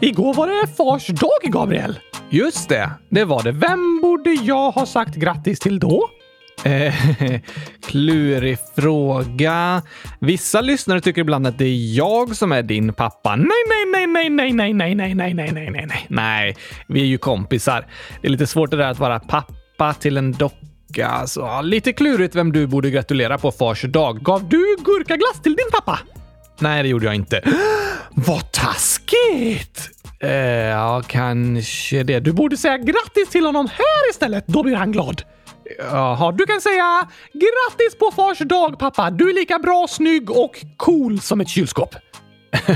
Igår var det fars dag, Gabriel. Just det, det var det. Vem borde jag ha sagt grattis till då? Eh, klurig fråga. Vissa lyssnare tycker ibland att det är jag som är din pappa. Nej, nej, nej, nej, nej, nej, nej, nej, nej, nej, nej, nej. Nej, vi är ju kompisar. Det är lite svårt det där att vara pappa till en docka. Så lite klurigt vem du borde gratulera på fars dag. Gav du gurkaglass till din pappa? Nej, det gjorde jag inte. Vad taskigt! Eh, ja, kanske det. Du borde säga grattis till honom här istället. Då blir han glad. Jaha, du kan säga grattis på fars dag pappa. Du är lika bra, snygg och cool som ett kylskåp.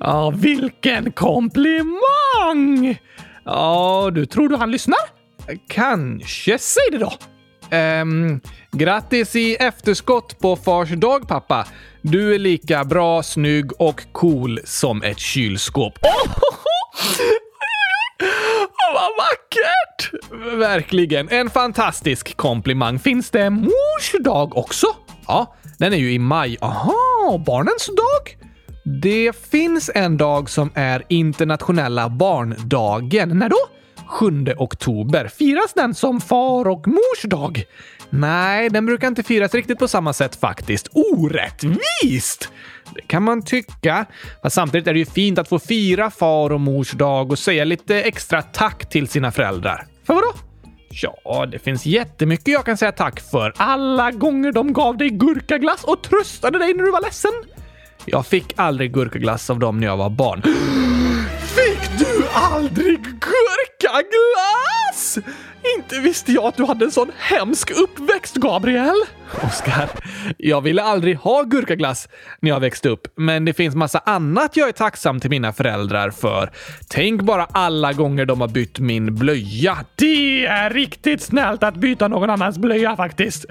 ja, vilken komplimang! Ja, du tror du han lyssnar? Kanske. Säg det då! Um, grattis i efterskott på fars dag, pappa. Du är lika bra, snygg och cool som ett kylskåp. Oh! Vad vackert! Verkligen. En fantastisk komplimang. Finns det mors dag också? Ja, den är ju i maj. Aha, barnens dag? Det finns en dag som är internationella barndagen. När då? 7 oktober. Firas den som far och mors dag? Nej, den brukar inte firas riktigt på samma sätt faktiskt. Orättvist! Det kan man tycka. Fast samtidigt är det ju fint att få fira far och mors dag och säga lite extra tack till sina föräldrar. För vadå? Ja, det finns jättemycket jag kan säga tack för. Alla gånger de gav dig gurkaglass och tröstade dig när du var ledsen. Jag fick aldrig gurkaglass av dem när jag var barn. Fick du aldrig Kangalas! Inte visste jag att du hade en sån hemsk uppväxt, Gabriel! Oskar, jag ville aldrig ha gurkaglass när jag växte upp, men det finns massa annat jag är tacksam till mina föräldrar för. Tänk bara alla gånger de har bytt min blöja. Det är riktigt snällt att byta någon annans blöja faktiskt.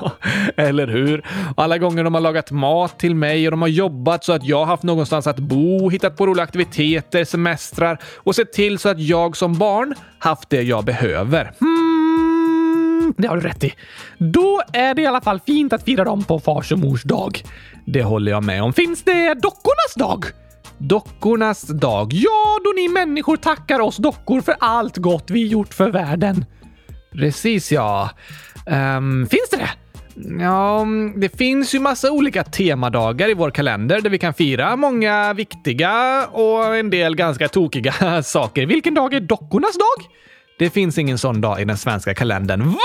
Eller hur? Alla gånger de har lagat mat till mig och de har jobbat så att jag har haft någonstans att bo, hittat på roliga aktiviteter, semestrar och sett till så att jag som barn haft det jag behöver. Hmm, det har du rätt i. Då är det i alla fall fint att fira dem på fars och mors dag. Det håller jag med om. Finns det dockornas dag? Dockornas dag? Ja, då ni människor tackar oss dockor för allt gott vi gjort för världen. Precis ja. Um, finns det det? Ja, mm, det finns ju massa olika temadagar i vår kalender där vi kan fira många viktiga och en del ganska tokiga saker. Vilken dag är dockornas dag? Det finns ingen sån dag i den svenska kalendern. Va?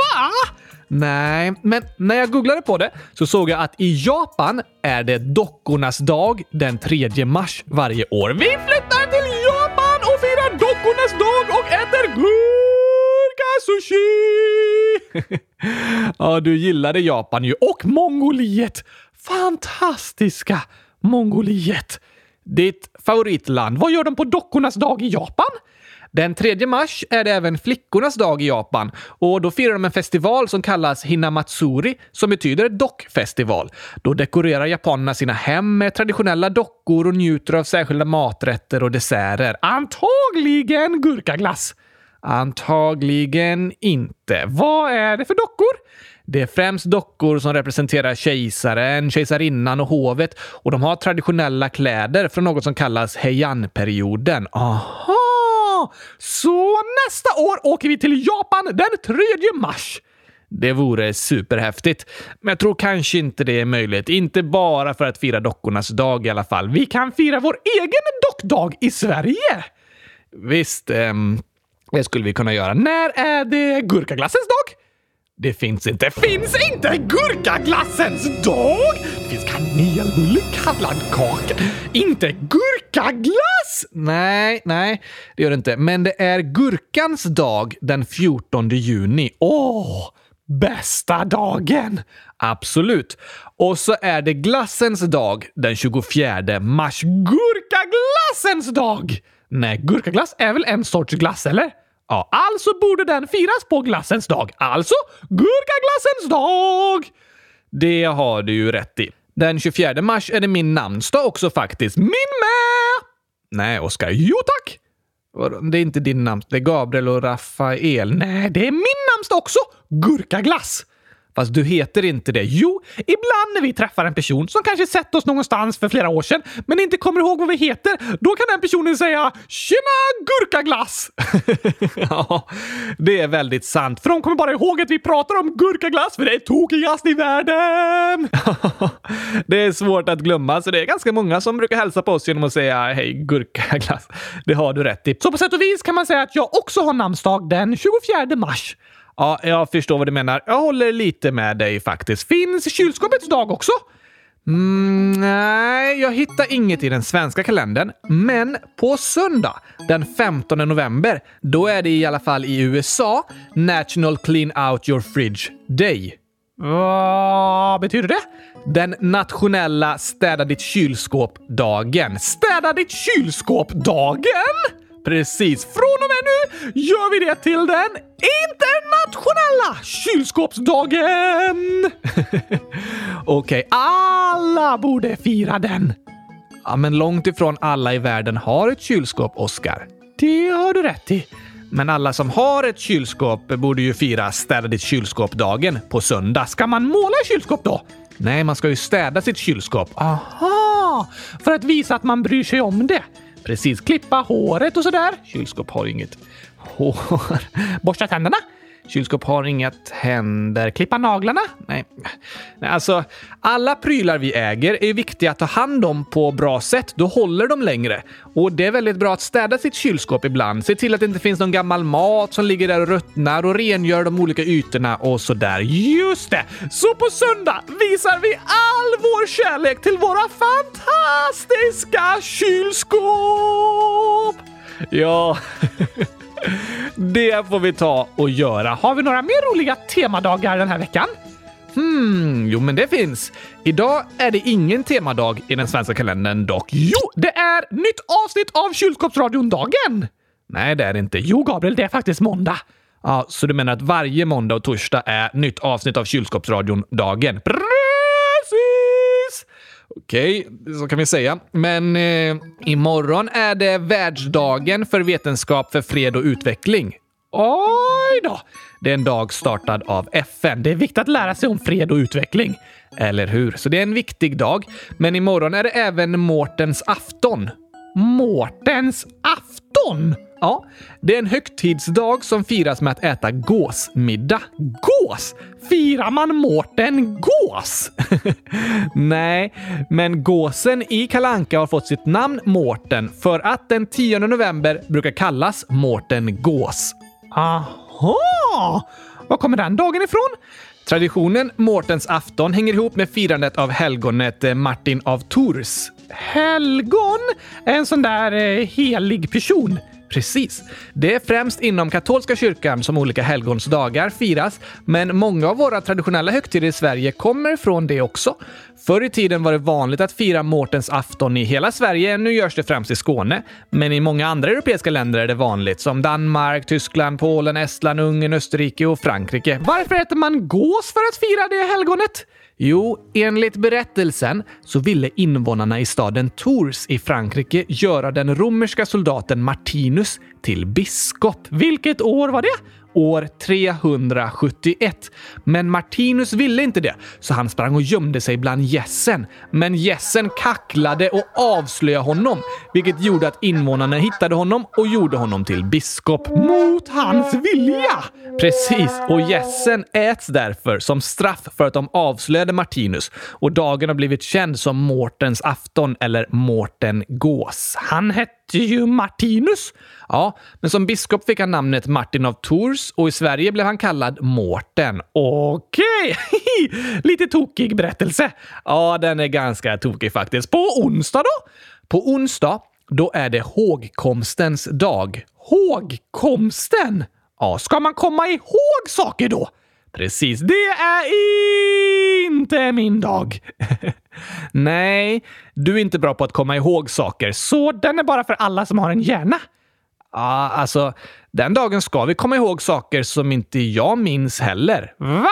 Nej, men när jag googlade på det så såg jag att i Japan är det dockornas dag den 3 mars varje år. Vi flyttar till Japan och firar dockornas dag och äter gurka-sushi! ja, du gillade Japan ju. Och Mongoliet! Fantastiska Mongoliet! Ditt favoritland. Vad gör de på dockornas dag i Japan? Den 3 mars är det även flickornas dag i Japan och då firar de en festival som kallas Hinamatsuri som betyder dockfestival. Då dekorerar japanerna sina hem med traditionella dockor och njuter av särskilda maträtter och desserter. Antagligen gurkaglass. Antagligen inte. Vad är det för dockor? Det är främst dockor som representerar kejsaren, kejsarinnan och hovet och de har traditionella kläder från något som kallas Heian-perioden. Aha! Så nästa år åker vi till Japan den 3 mars! Det vore superhäftigt. Men jag tror kanske inte det är möjligt. Inte bara för att fira dockornas dag i alla fall. Vi kan fira vår egen dockdag i Sverige! Visst, um, det skulle vi kunna göra. När är det gurkaglassens dag? Det finns inte. Finns inte gurkaglassens dag? Det finns kanelbulle, kallad kaka. Inte gurkaglass! Nej, nej, det gör det inte. Men det är gurkans dag den 14 juni. Åh! Bästa dagen! Absolut. Och så är det glassens dag den 24 mars. Gurkaglassens dag! Nej, gurkaglass är väl en sorts glass, eller? Ja, alltså borde den firas på glassens dag. Alltså gurkaglassens dag! Det har du ju rätt i. Den 24 mars är det min namnsdag också faktiskt. Min med! Nej, Oskar. Jo tack! Det är inte din namnsdag. Det är Gabriel och Rafael. Nej, det är min namnsdag också. Gurkaglass! Fast du heter inte det. Jo, ibland när vi träffar en person som kanske sett oss någonstans för flera år sedan, men inte kommer ihåg vad vi heter, då kan den personen säga “Tjena gurkaglass!” Ja, det är väldigt sant. För de kommer bara ihåg att vi pratar om gurkaglass för det är tokigast i världen! det är svårt att glömma, så det är ganska många som brukar hälsa på oss genom att säga hej gurkaglass. Det har du rätt i. Så på sätt och vis kan man säga att jag också har namnsdag den 24 mars. Ja, jag förstår vad du menar. Jag håller lite med dig faktiskt. Finns kylskåpets dag också? Mm, nej, jag hittar inget i den svenska kalendern. Men på söndag, den 15 november, då är det i alla fall i USA National Clean Out Your Fridge Day. Vad betyder det? Den nationella Städa ditt kylskåp-dagen. Städa ditt kylskåp-dagen? Precis. Från och med nu gör vi det till den internationella kylskåpsdagen! Okej, okay. alla borde fira den. Ja, men långt ifrån alla i världen har ett kylskåp, Oscar. Det har du rätt i. Men alla som har ett kylskåp borde ju fira städa ditt kylskåp-dagen på söndag. Ska man måla kylskåp då? Nej, man ska ju städa sitt kylskåp. Aha! För att visa att man bryr sig om det. Precis, klippa håret och sådär. Kylskåp har inget hår. Borsta tänderna. Kylskåp har inget händer. Klippa naglarna? Nej. Nej, alltså alla prylar vi äger är viktiga att ta hand om på bra sätt. Då håller de längre. Och det är väldigt bra att städa sitt kylskåp ibland. Se till att det inte finns någon gammal mat som ligger där och ruttnar och rengör de olika ytorna och sådär. Just det! Så på söndag visar vi all vår kärlek till våra fantastiska kylskåp! Ja. Det får vi ta och göra. Har vi några mer roliga temadagar den här veckan? Hmm, jo men det finns. Idag är det ingen temadag i den svenska kalendern dock. Jo, det är nytt avsnitt av Kylskåpsradion-dagen! Nej, det är det inte. Jo, Gabriel, det är faktiskt måndag. Ja, så du menar att varje måndag och torsdag är nytt avsnitt av Kylskåpsradion-dagen? Brr! Okej, så kan vi säga. Men eh, imorgon är det världsdagen för vetenskap för fred och utveckling. Oj då! Det är en dag startad av FN. Det är viktigt att lära sig om fred och utveckling. Eller hur? Så det är en viktig dag. Men imorgon är det även Mårtens afton. Mårtens afton? Ja, det är en högtidsdag som firas med att äta gåsmiddag. Gås? Firar man Mårten gås? Nej, men gåsen i Kalanka har fått sitt namn Mårten för att den 10 november brukar kallas Mårten gås. Aha! Var kommer den dagen ifrån? Traditionen Mårtens afton hänger ihop med firandet av helgonet eh, Martin av Tours. Helgon? En sån där eh, helig person? Precis. Det är främst inom katolska kyrkan som olika helgonsdagar firas, men många av våra traditionella högtider i Sverige kommer från det också. Förr i tiden var det vanligt att fira Mårtens afton i hela Sverige. Nu görs det främst i Skåne. Men i många andra europeiska länder är det vanligt, som Danmark, Tyskland, Polen, Estland, Ungern, Österrike och Frankrike. Varför äter man gås för att fira det helgonet? Jo, enligt berättelsen så ville invånarna i staden Tours i Frankrike göra den romerska soldaten Martinus till biskop. Vilket år var det? År 371. Men Martinus ville inte det, så han sprang och gömde sig bland gässen. Men gässen kacklade och avslöjade honom, vilket gjorde att invånarna hittade honom och gjorde honom till biskop. Mot hans vilja! Precis, och gässen äts därför som straff för att de avslöjade Martinus och dagen har blivit känd som Mårtens afton eller Mårten gås. Han hette ju Martinus. Ja, men som biskop fick han namnet Martin av Tours och i Sverige blev han kallad Mårten. Okej, lite tokig berättelse. Ja, den är ganska tokig faktiskt. På onsdag då? På onsdag, då är det hågkomstens dag. Hågkomsten? Ja, ska man komma ihåg saker då? Precis, det är inte min dag. Nej, du är inte bra på att komma ihåg saker, så den är bara för alla som har en hjärna. Ja, alltså, den dagen ska vi komma ihåg saker som inte jag minns heller. Va?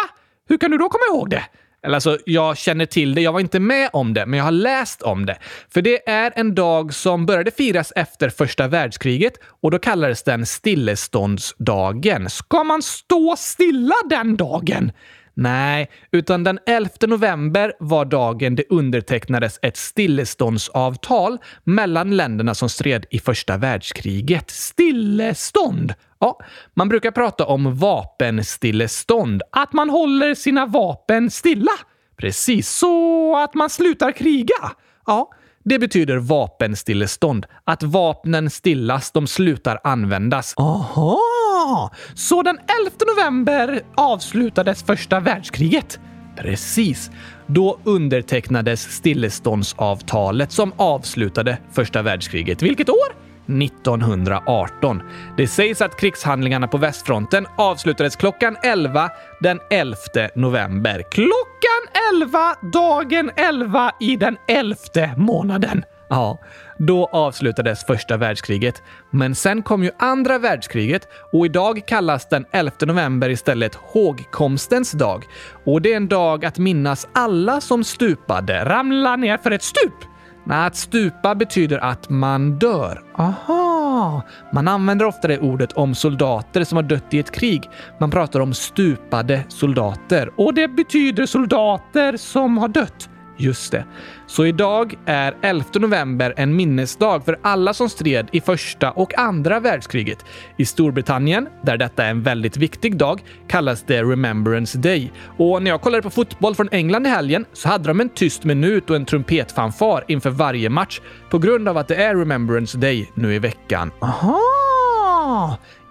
Hur kan du då komma ihåg det? Eller alltså, jag känner till det. Jag var inte med om det, men jag har läst om det. För det är en dag som började firas efter första världskriget och då kallades den stilleståndsdagen. Ska man stå stilla den dagen? Nej, utan den 11 november var dagen det undertecknades ett stilleståndsavtal mellan länderna som stred i första världskriget. Stillestånd? Ja, man brukar prata om vapenstillestånd. Att man håller sina vapen stilla? Precis. Så att man slutar kriga? Ja, det betyder vapenstillestånd. Att vapnen stillas, de slutar användas. Aha! Så den 11 november avslutades första världskriget? Precis. Då undertecknades stilleståndsavtalet som avslutade första världskriget. Vilket år? 1918. Det sägs att krigshandlingarna på västfronten avslutades klockan 11 den 11 november. Klockan 11, dagen 11 i den elfte månaden. Ja, då avslutades första världskriget. Men sen kom ju andra världskriget och idag kallas den 11 november istället hågkomstens dag. Och det är en dag att minnas alla som stupade, Ramla ner för ett stup. Nej, att stupa betyder att man dör. Aha! Man använder ofta det ordet om soldater som har dött i ett krig. Man pratar om stupade soldater. Och det betyder soldater som har dött. Just det. Så idag är 11 november en minnesdag för alla som stred i första och andra världskriget. I Storbritannien, där detta är en väldigt viktig dag, kallas det Remembrance Day. Och när jag kollade på fotboll från England i helgen så hade de en tyst minut och en trumpetfanfar inför varje match på grund av att det är Remembrance Day nu i veckan. Aha!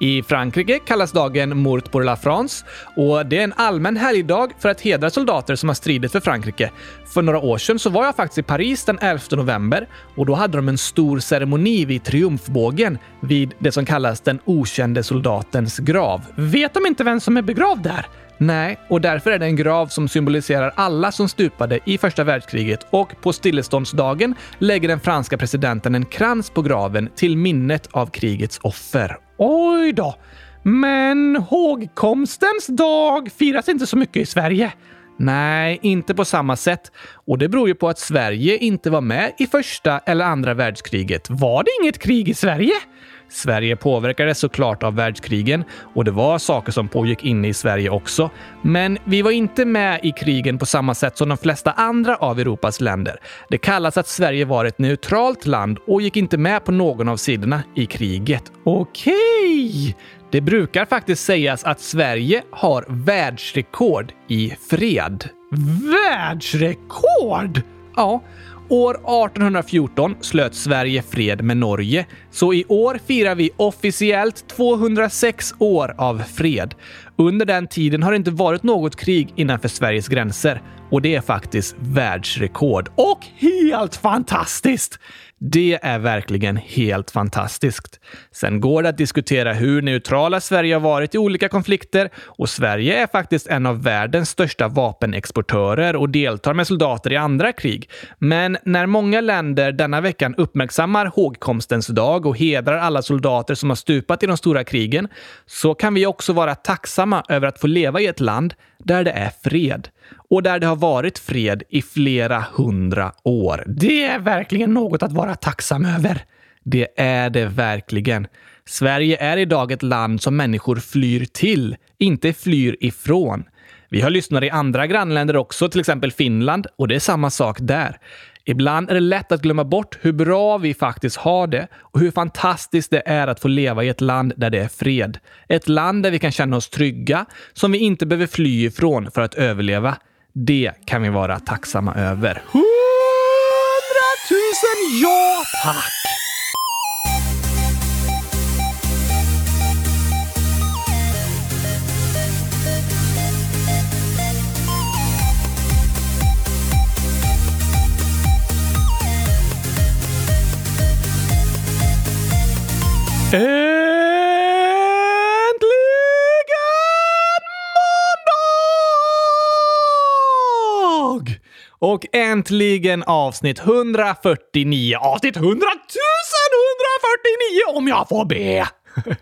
I Frankrike kallas dagen Mort pour la France och det är en allmän helgdag för att hedra soldater som har stridit för Frankrike. För några år sedan så var jag faktiskt i Paris den 11 november och då hade de en stor ceremoni vid Triumfbågen vid det som kallas den okände soldatens grav. Vet de inte vem som är begravd där? Nej, och därför är det en grav som symboliserar alla som stupade i första världskriget och på stilleståndsdagen lägger den franska presidenten en krans på graven till minnet av krigets offer. Oj då! Men hågkomstens dag firas inte så mycket i Sverige. Nej, inte på samma sätt. Och det beror ju på att Sverige inte var med i första eller andra världskriget. Var det inget krig i Sverige? Sverige påverkades såklart av världskrigen och det var saker som pågick inne i Sverige också. Men vi var inte med i krigen på samma sätt som de flesta andra av Europas länder. Det kallas att Sverige var ett neutralt land och gick inte med på någon av sidorna i kriget. Okej! Det brukar faktiskt sägas att Sverige har världsrekord i fred. Världsrekord? Ja, År 1814 slöt Sverige fred med Norge, så i år firar vi officiellt 206 år av fred. Under den tiden har det inte varit något krig innanför Sveriges gränser och det är faktiskt världsrekord. Och helt fantastiskt! Det är verkligen helt fantastiskt. Sen går det att diskutera hur neutrala Sverige har varit i olika konflikter och Sverige är faktiskt en av världens största vapenexportörer och deltar med soldater i andra krig. Men när många länder denna veckan uppmärksammar hågkomstens dag och hedrar alla soldater som har stupat i de stora krigen så kan vi också vara tacksamma över att få leva i ett land där det är fred och där det har varit fred i flera hundra år. Det är verkligen något att vara tacksam över. Det är det verkligen. Sverige är idag ett land som människor flyr till, inte flyr ifrån. Vi har lyssnare i andra grannländer också, till exempel Finland, och det är samma sak där. Ibland är det lätt att glömma bort hur bra vi faktiskt har det och hur fantastiskt det är att få leva i ett land där det är fred. Ett land där vi kan känna oss trygga, som vi inte behöver fly ifrån för att överleva. Det kan vi vara tacksamma över. 100 000 ja tack! Hey! Och äntligen avsnitt 149. Avsnitt 100 149 om jag får be!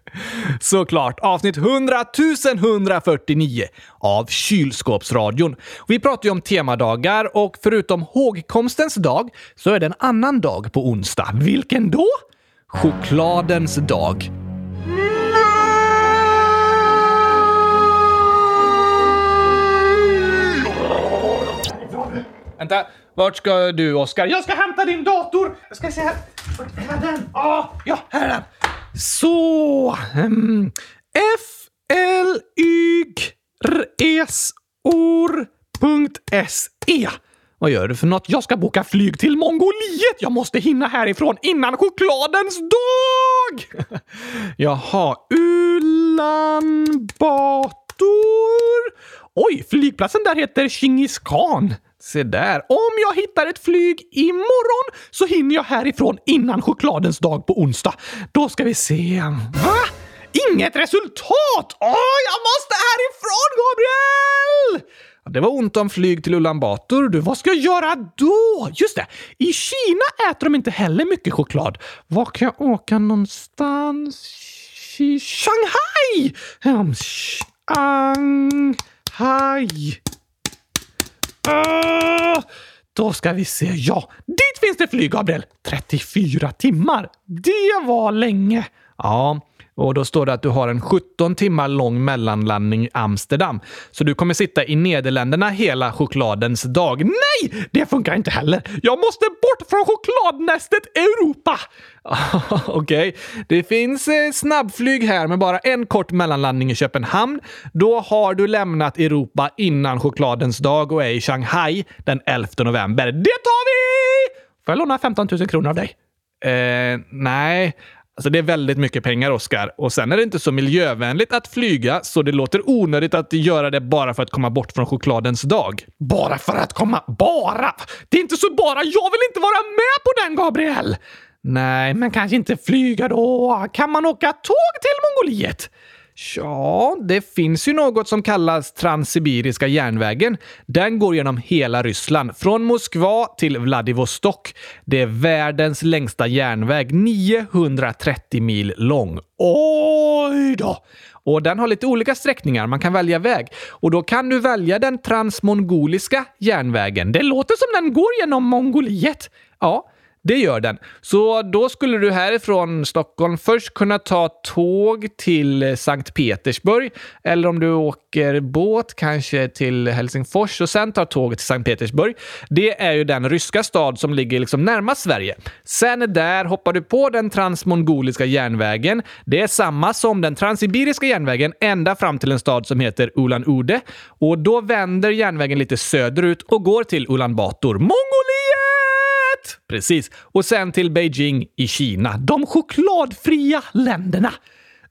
Såklart, avsnitt 100 149 av Kylskåpsradion. Vi pratar ju om temadagar och förutom hågkomstens dag så är det en annan dag på onsdag. Vilken då? Chokladens dag. Vänta. Vart ska du, Oskar? Jag ska hämta din dator! Jag ska se här. Vart är den? Ah, ja, här är den. Så... Um, F L Y R S or.se vad gör du för något? Jag ska boka flyg till Mongoliet! Jag måste hinna härifrån innan chokladens dag! Jaha, Ulan Bator. Oj, flygplatsen där heter Chingis khan. Se där. Om jag hittar ett flyg imorgon så hinner jag härifrån innan chokladens dag på onsdag. Då ska vi se. Va? Inget resultat! Åh, jag måste härifrån, Gabriel! Det var ont om flyg till Ulan Bator. Du, vad ska jag göra då? Just det, i Kina äter de inte heller mycket choklad. Var kan jag åka någonstans? Shanghai! Um, Shanghai. Ah! Då ska vi se. Ja, dit finns det flyg, Gabriel. 34 timmar. Det var länge. Ja, och då står det att du har en 17 timmar lång mellanlandning i Amsterdam. Så du kommer sitta i Nederländerna hela chokladens dag. Nej! Det funkar inte heller. Jag måste bort från chokladnästet Europa! Okej, okay. det finns eh, snabbflyg här med bara en kort mellanlandning i Köpenhamn. Då har du lämnat Europa innan chokladens dag och är i Shanghai den 11 november. Det tar vi! Får jag låna 15 000 kronor av dig? Eh, nej. Alltså det är väldigt mycket pengar, Oskar. Och sen är det inte så miljövänligt att flyga, så det låter onödigt att göra det bara för att komma bort från chokladens dag. Bara för att komma... Bara? Det är inte så bara. Jag vill inte vara med på den, Gabriel! Nej, men kanske inte flyga då. Kan man åka tåg till Mongoliet? Ja, det finns ju något som kallas Transsibiriska järnvägen. Den går genom hela Ryssland, från Moskva till Vladivostok. Det är världens längsta järnväg, 930 mil lång. Oj då! Och den har lite olika sträckningar. Man kan välja väg. Och då kan du välja den transmongoliska järnvägen. Det låter som den går genom Mongoliet. Ja, det gör den. Så då skulle du härifrån Stockholm först kunna ta tåg till Sankt Petersburg eller om du åker båt kanske till Helsingfors och sen tar tåget till Sankt Petersburg. Det är ju den ryska stad som ligger liksom närmast Sverige. Sen där hoppar du på den transmongoliska järnvägen. Det är samma som den transsibiriska järnvägen ända fram till en stad som heter Ulan-Ude och då vänder järnvägen lite söderut och går till Ulan Bator. Mongoliet! Precis. Och sen till Beijing i Kina. De chokladfria länderna.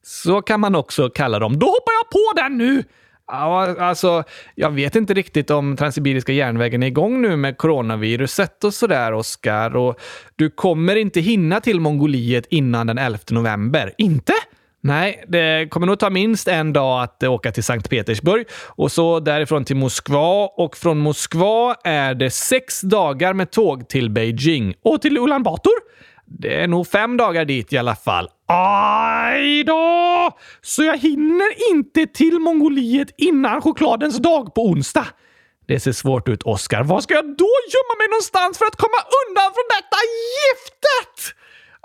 Så kan man också kalla dem. Då hoppar jag på den nu! Ja, alltså, jag vet inte riktigt om Transsibiriska järnvägen är igång nu med coronaviruset och sådär, Oskar. Och du kommer inte hinna till Mongoliet innan den 11 november. Inte? Nej, det kommer nog ta minst en dag att åka till Sankt Petersburg och så därifrån till Moskva och från Moskva är det sex dagar med tåg till Beijing. Och till Ulan Bator? Det är nog fem dagar dit i alla fall. Aj då! Så jag hinner inte till Mongoliet innan chokladens dag på onsdag. Det ser svårt ut, Oskar. Var ska jag då gömma mig någonstans för att komma undan från detta giftet?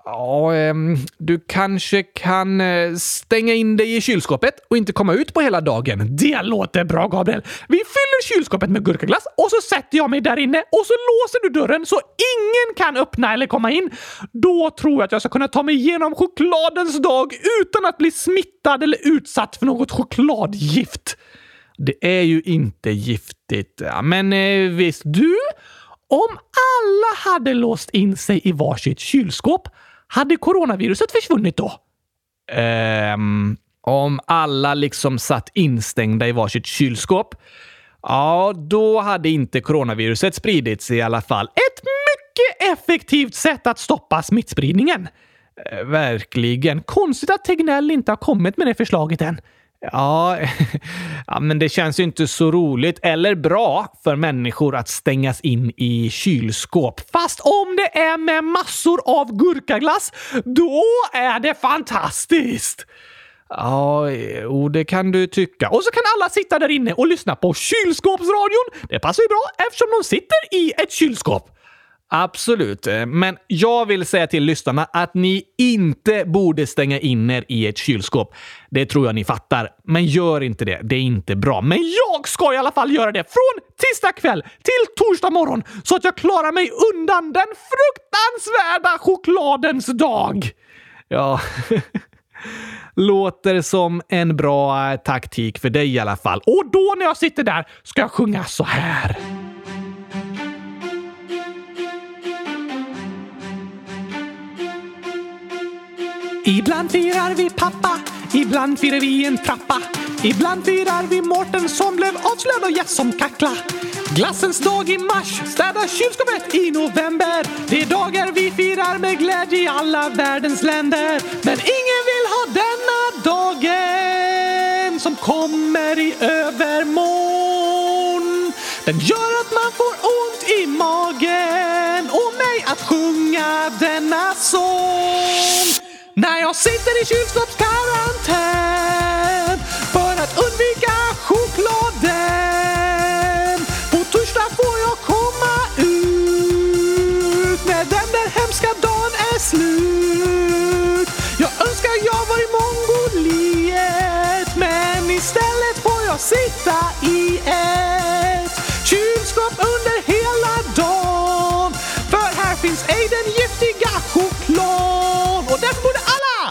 Ja, ehm, du kanske kan eh, stänga in dig i kylskåpet och inte komma ut på hela dagen. Det låter bra, Gabriel. Vi fyller kylskåpet med gurkaglass och så sätter jag mig där inne och så låser du dörren så ingen kan öppna eller komma in. Då tror jag att jag ska kunna ta mig igenom chokladens dag utan att bli smittad eller utsatt för något chokladgift. Det är ju inte giftigt. Men eh, visst, du? Om alla hade låst in sig i varsitt kylskåp hade coronaviruset försvunnit då? Um, om alla liksom satt instängda i varsitt kylskåp? Ja, då hade inte coronaviruset spridits i alla fall. Ett mycket effektivt sätt att stoppa smittspridningen. Eh, verkligen. Konstigt att Tegnell inte har kommit med det förslaget än. Ja, ja, men det känns ju inte så roligt eller bra för människor att stängas in i kylskåp. Fast om det är med massor av gurkaglass, då är det fantastiskt! Ja, jo, det kan du tycka. Och så kan alla sitta där inne och lyssna på kylskåpsradion. Det passar ju bra eftersom de sitter i ett kylskåp. Absolut, eh, men jag vill säga till lyssnarna att ni inte borde stänga in er i ett kylskåp. Det tror jag ni fattar. Men gör inte det. Det är inte bra. Men jag ska i alla fall göra det från tisdag kväll till torsdag morgon så att jag klarar mig undan den fruktansvärda chokladens dag. Ja, låter som en bra taktik för dig i alla fall. Och då när jag sitter där ska jag sjunga så här. Ibland firar vi pappa, ibland firar vi en trappa. Ibland firar vi Mårten som blev avslöjad och gäst som kackla. Glassens dag i mars, städa kylskåpet i november. Det är dagar vi firar med glädje i alla världens länder. Men ingen vill ha denna dagen som kommer i övermorgon. Den gör att man får ont i magen och mig att sjunga denna sång. När jag sitter i kylskåpskarantän för att undvika chokladen. På torsdag får jag komma ut när den där hemska dagen är slut. Jag önskar jag var i Mongoliet men istället får jag sitta i ett kylskåp under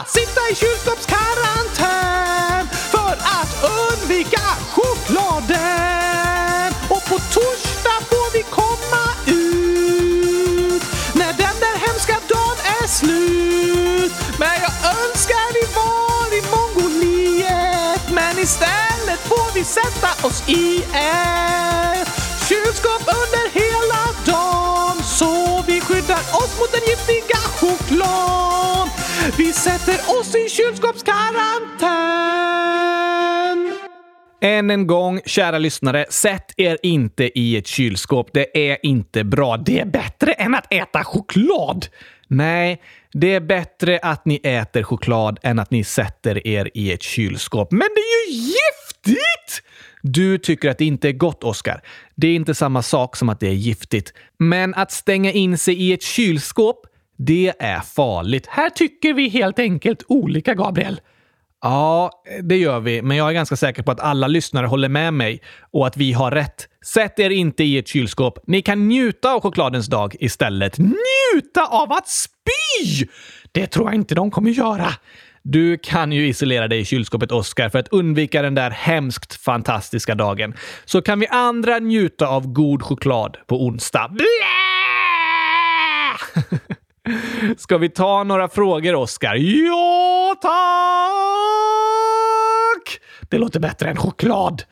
sitta i kylskåpskarantän för att undvika chokladen. Och på torsdag får vi komma ut när den där hemska dagen är slut. Men jag önskar vi var i Mongoliet men istället får vi sätta oss i ett kylskåp under hela dagen så vi skyddar oss mot den giftiga. Vi sätter oss i kylskåpskarantän. Än en gång, kära lyssnare, sätt er inte i ett kylskåp. Det är inte bra. Det är bättre än att äta choklad. Nej, det är bättre att ni äter choklad än att ni sätter er i ett kylskåp. Men det är ju giftigt! Du tycker att det inte är gott, Oscar. Det är inte samma sak som att det är giftigt. Men att stänga in sig i ett kylskåp, det är farligt. Här tycker vi helt enkelt olika, Gabriel. Ja, det gör vi, men jag är ganska säker på att alla lyssnare håller med mig och att vi har rätt. Sätt er inte i ett kylskåp. Ni kan njuta av chokladens dag istället. Njuta av att spy! Det tror jag inte de kommer göra. Du kan ju isolera dig i kylskåpet, Oscar, för att undvika den där hemskt fantastiska dagen. Så kan vi andra njuta av god choklad på onsdag. Blä! Ska vi ta några frågor, Oskar? Ja, tack! Det låter bättre än choklad.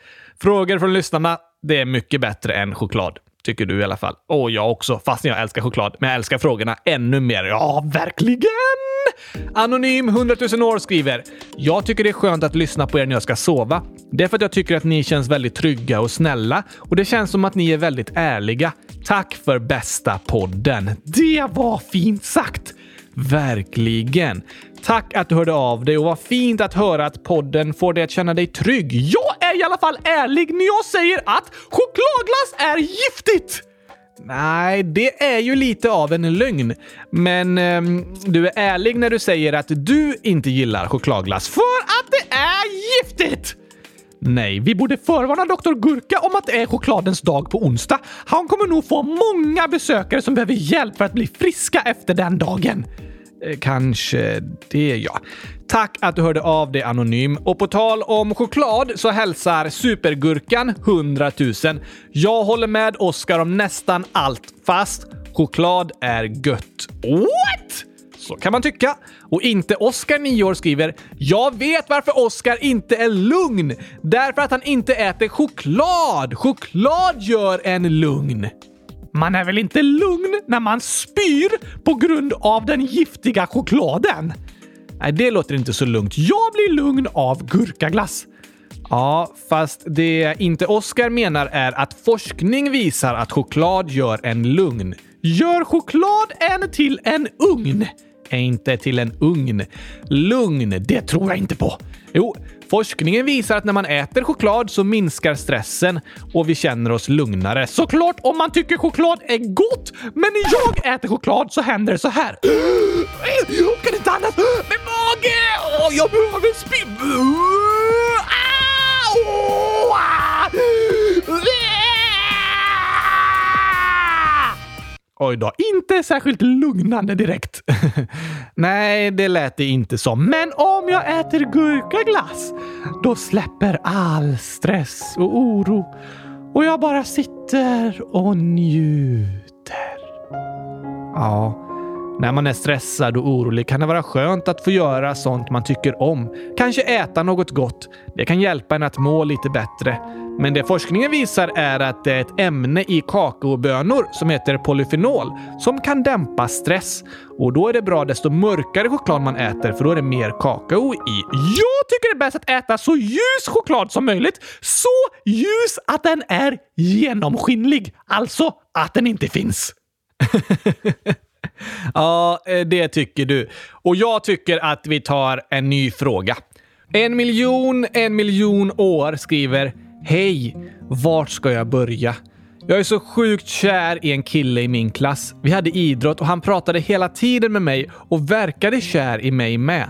Frågor från lyssnarna, det är mycket bättre än choklad. Tycker du i alla fall. Och jag också, fast jag älskar choklad. Men jag älskar frågorna ännu mer. Ja, verkligen! Anonym 100 000 år skriver “Jag tycker det är skönt att lyssna på er när jag ska sova. Det är för att jag tycker att ni känns väldigt trygga och snälla och det känns som att ni är väldigt ärliga. Tack för bästa podden.” Det var fint sagt! Verkligen. Tack att du hörde av dig och vad fint att höra att podden får dig att känna dig trygg. Jag är i alla fall ärlig när jag säger att chokladglass är giftigt! Nej, det är ju lite av en lögn. Men ehm, du är ärlig när du säger att du inte gillar chokladglass för att det är giftigt! Nej, vi borde förvarna Dr. Gurka om att det är chokladens dag på onsdag. Han kommer nog få många besökare som behöver hjälp för att bli friska efter den dagen. Eh, kanske det, ja. Tack att du hörde av dig Anonym. Och på tal om choklad så hälsar Supergurkan 100 000. Jag håller med Oskar om nästan allt, fast choklad är gött. What? Så kan man tycka. Och inte Oskar 9 år skriver “Jag vet varför Oskar inte är lugn. Därför att han inte äter choklad. Choklad gör en lugn.” Man är väl inte lugn när man spyr på grund av den giftiga chokladen? Nej, det låter inte så lugnt. Jag blir lugn av gurkaglass. Ja, fast det inte Oskar menar är att forskning visar att choklad gör en lugn. Gör choklad en till en ugn? Inte till en ugn. Lugn, det tror jag inte på. Jo, forskningen visar att när man äter choklad så minskar stressen och vi känner oss lugnare. Såklart om man tycker choklad är gott, men när jag äter choklad så händer det så här. Jag kan inte andas med mage! Oh, jag behöver spy... Oj då, inte särskilt lugnande direkt. Nej, det lät det inte som. Men om jag äter gurkaglass, då släpper all stress och oro och jag bara sitter och njuter. Ja, när man är stressad och orolig kan det vara skönt att få göra sånt man tycker om. Kanske äta något gott. Det kan hjälpa en att må lite bättre. Men det forskningen visar är att det är ett ämne i kakaobönor som heter polyfenol som kan dämpa stress. Och då är det bra desto mörkare choklad man äter för då är det mer kakao i. Jag tycker det är bäst att äta så ljus choklad som möjligt. Så ljus att den är genomskinlig. Alltså att den inte finns. ja, eh, det tycker du. Och jag tycker att vi tar en ny fråga. En miljon, en miljon år skriver Hej! Vart ska jag börja? Jag är så sjukt kär i en kille i min klass. Vi hade idrott och han pratade hela tiden med mig och verkade kär i mig med.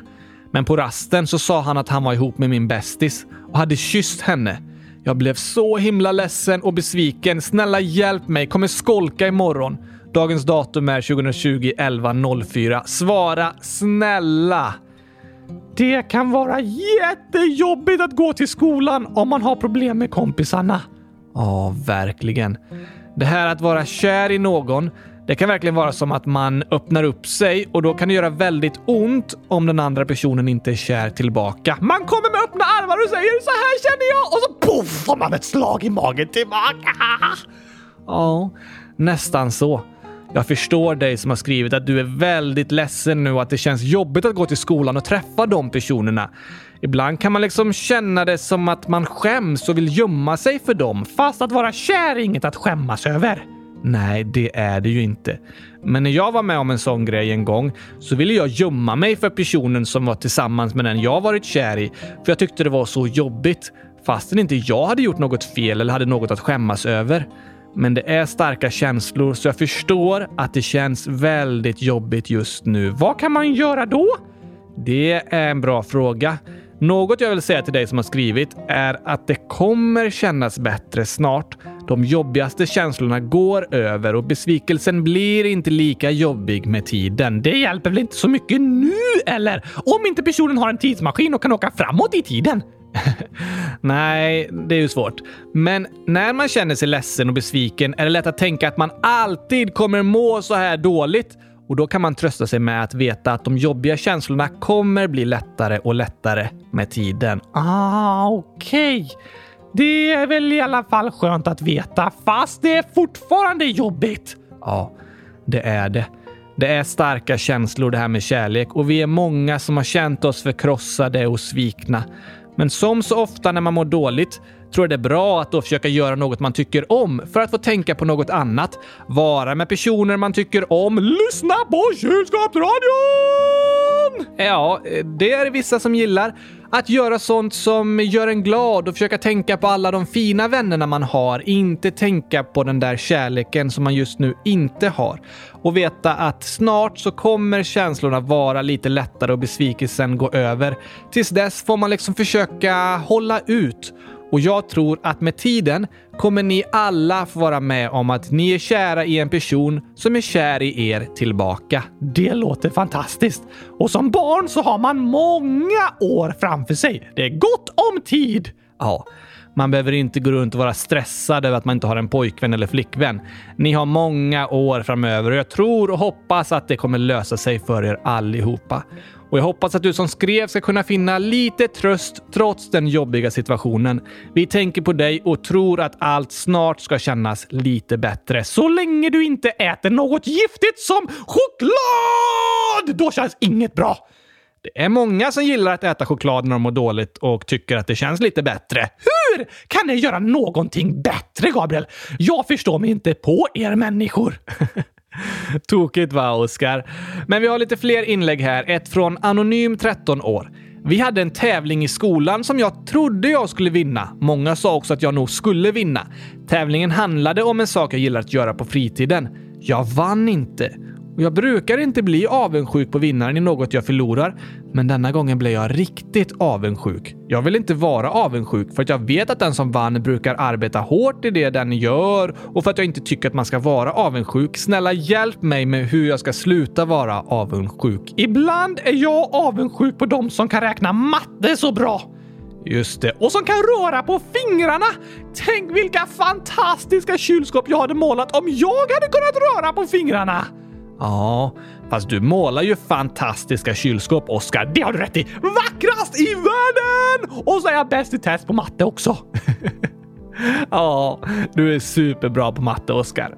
Men på rasten så sa han att han var ihop med min bästis och hade kysst henne. Jag blev så himla ledsen och besviken. Snälla hjälp mig, kommer skolka imorgon. Dagens datum är 2020 11 04. Svara snälla! Det kan vara jättejobbigt att gå till skolan om man har problem med kompisarna. Ja, verkligen. Det här att vara kär i någon, det kan verkligen vara som att man öppnar upp sig och då kan det göra väldigt ont om den andra personen inte är kär tillbaka. Man kommer med öppna armar och säger så här känner jag och så poff får man ett slag i magen tillbaka. Ja, nästan så. Jag förstår dig som har skrivit att du är väldigt ledsen nu och att det känns jobbigt att gå till skolan och träffa de personerna. Ibland kan man liksom känna det som att man skäms och vill gömma sig för dem. Fast att vara kär är inget att skämmas över. Nej, det är det ju inte. Men när jag var med om en sån grej en gång så ville jag gömma mig för personen som var tillsammans med den jag varit kär i. För jag tyckte det var så jobbigt. Fastän inte jag hade gjort något fel eller hade något att skämmas över. Men det är starka känslor så jag förstår att det känns väldigt jobbigt just nu. Vad kan man göra då? Det är en bra fråga. Något jag vill säga till dig som har skrivit är att det kommer kännas bättre snart. De jobbigaste känslorna går över och besvikelsen blir inte lika jobbig med tiden. Det hjälper väl inte så mycket nu eller? Om inte personen har en tidsmaskin och kan åka framåt i tiden. Nej, det är ju svårt. Men när man känner sig ledsen och besviken är det lätt att tänka att man alltid kommer må så här dåligt. Och då kan man trösta sig med att veta att de jobbiga känslorna kommer bli lättare och lättare med tiden. Ah, okej. Okay. Det är väl i alla fall skönt att veta, fast det är fortfarande jobbigt. Ja, det är det. Det är starka känslor det här med kärlek och vi är många som har känt oss förkrossade och svikna. Men som så ofta när man mår dåligt tror jag det är bra att då försöka göra något man tycker om för att få tänka på något annat. Vara med personer man tycker om. Lyssna på kylskåpsradion! Ja, eh, det är det vissa som gillar. Att göra sånt som gör en glad och försöka tänka på alla de fina vännerna man har. Inte tänka på den där kärleken som man just nu inte har. Och veta att snart så kommer känslorna vara lite lättare och besvikelsen gå över. Tills dess får man liksom försöka hålla ut. Och jag tror att med tiden kommer ni alla få vara med om att ni är kära i en person som är kär i er tillbaka. Det låter fantastiskt. Och som barn så har man många år framför sig. Det är gott om tid. Ja, man behöver inte gå runt och vara stressad över att man inte har en pojkvän eller flickvän. Ni har många år framöver och jag tror och hoppas att det kommer lösa sig för er allihopa. Och jag hoppas att du som skrev ska kunna finna lite tröst trots den jobbiga situationen. Vi tänker på dig och tror att allt snart ska kännas lite bättre. Så länge du inte äter något giftigt som choklad! Då känns inget bra. Det är många som gillar att äta choklad när de mår dåligt och tycker att det känns lite bättre. Hur kan ni göra någonting bättre, Gabriel? Jag förstår mig inte på er människor. Tokigt va, Oskar? Men vi har lite fler inlägg här. Ett från Anonym 13 år. Vi hade en tävling i skolan som jag trodde jag skulle vinna. Många sa också att jag nog skulle vinna. Tävlingen handlade om en sak jag gillar att göra på fritiden. Jag vann inte. Och jag brukar inte bli avundsjuk på vinnaren i något jag förlorar, men denna gången blev jag riktigt avundsjuk. Jag vill inte vara avundsjuk för att jag vet att den som vann brukar arbeta hårt i det den gör och för att jag inte tycker att man ska vara avundsjuk. Snälla hjälp mig med hur jag ska sluta vara avundsjuk. Ibland är jag avundsjuk på de som kan räkna matte så bra. Just det. Och som kan röra på fingrarna! Tänk vilka fantastiska kylskåp jag hade målat om jag hade kunnat röra på fingrarna! Ja, fast du målar ju fantastiska kylskåp, Oskar. Det har du rätt i! Vackrast i världen! Och så är jag bäst i test på matte också. ja, du är superbra på matte, Oskar.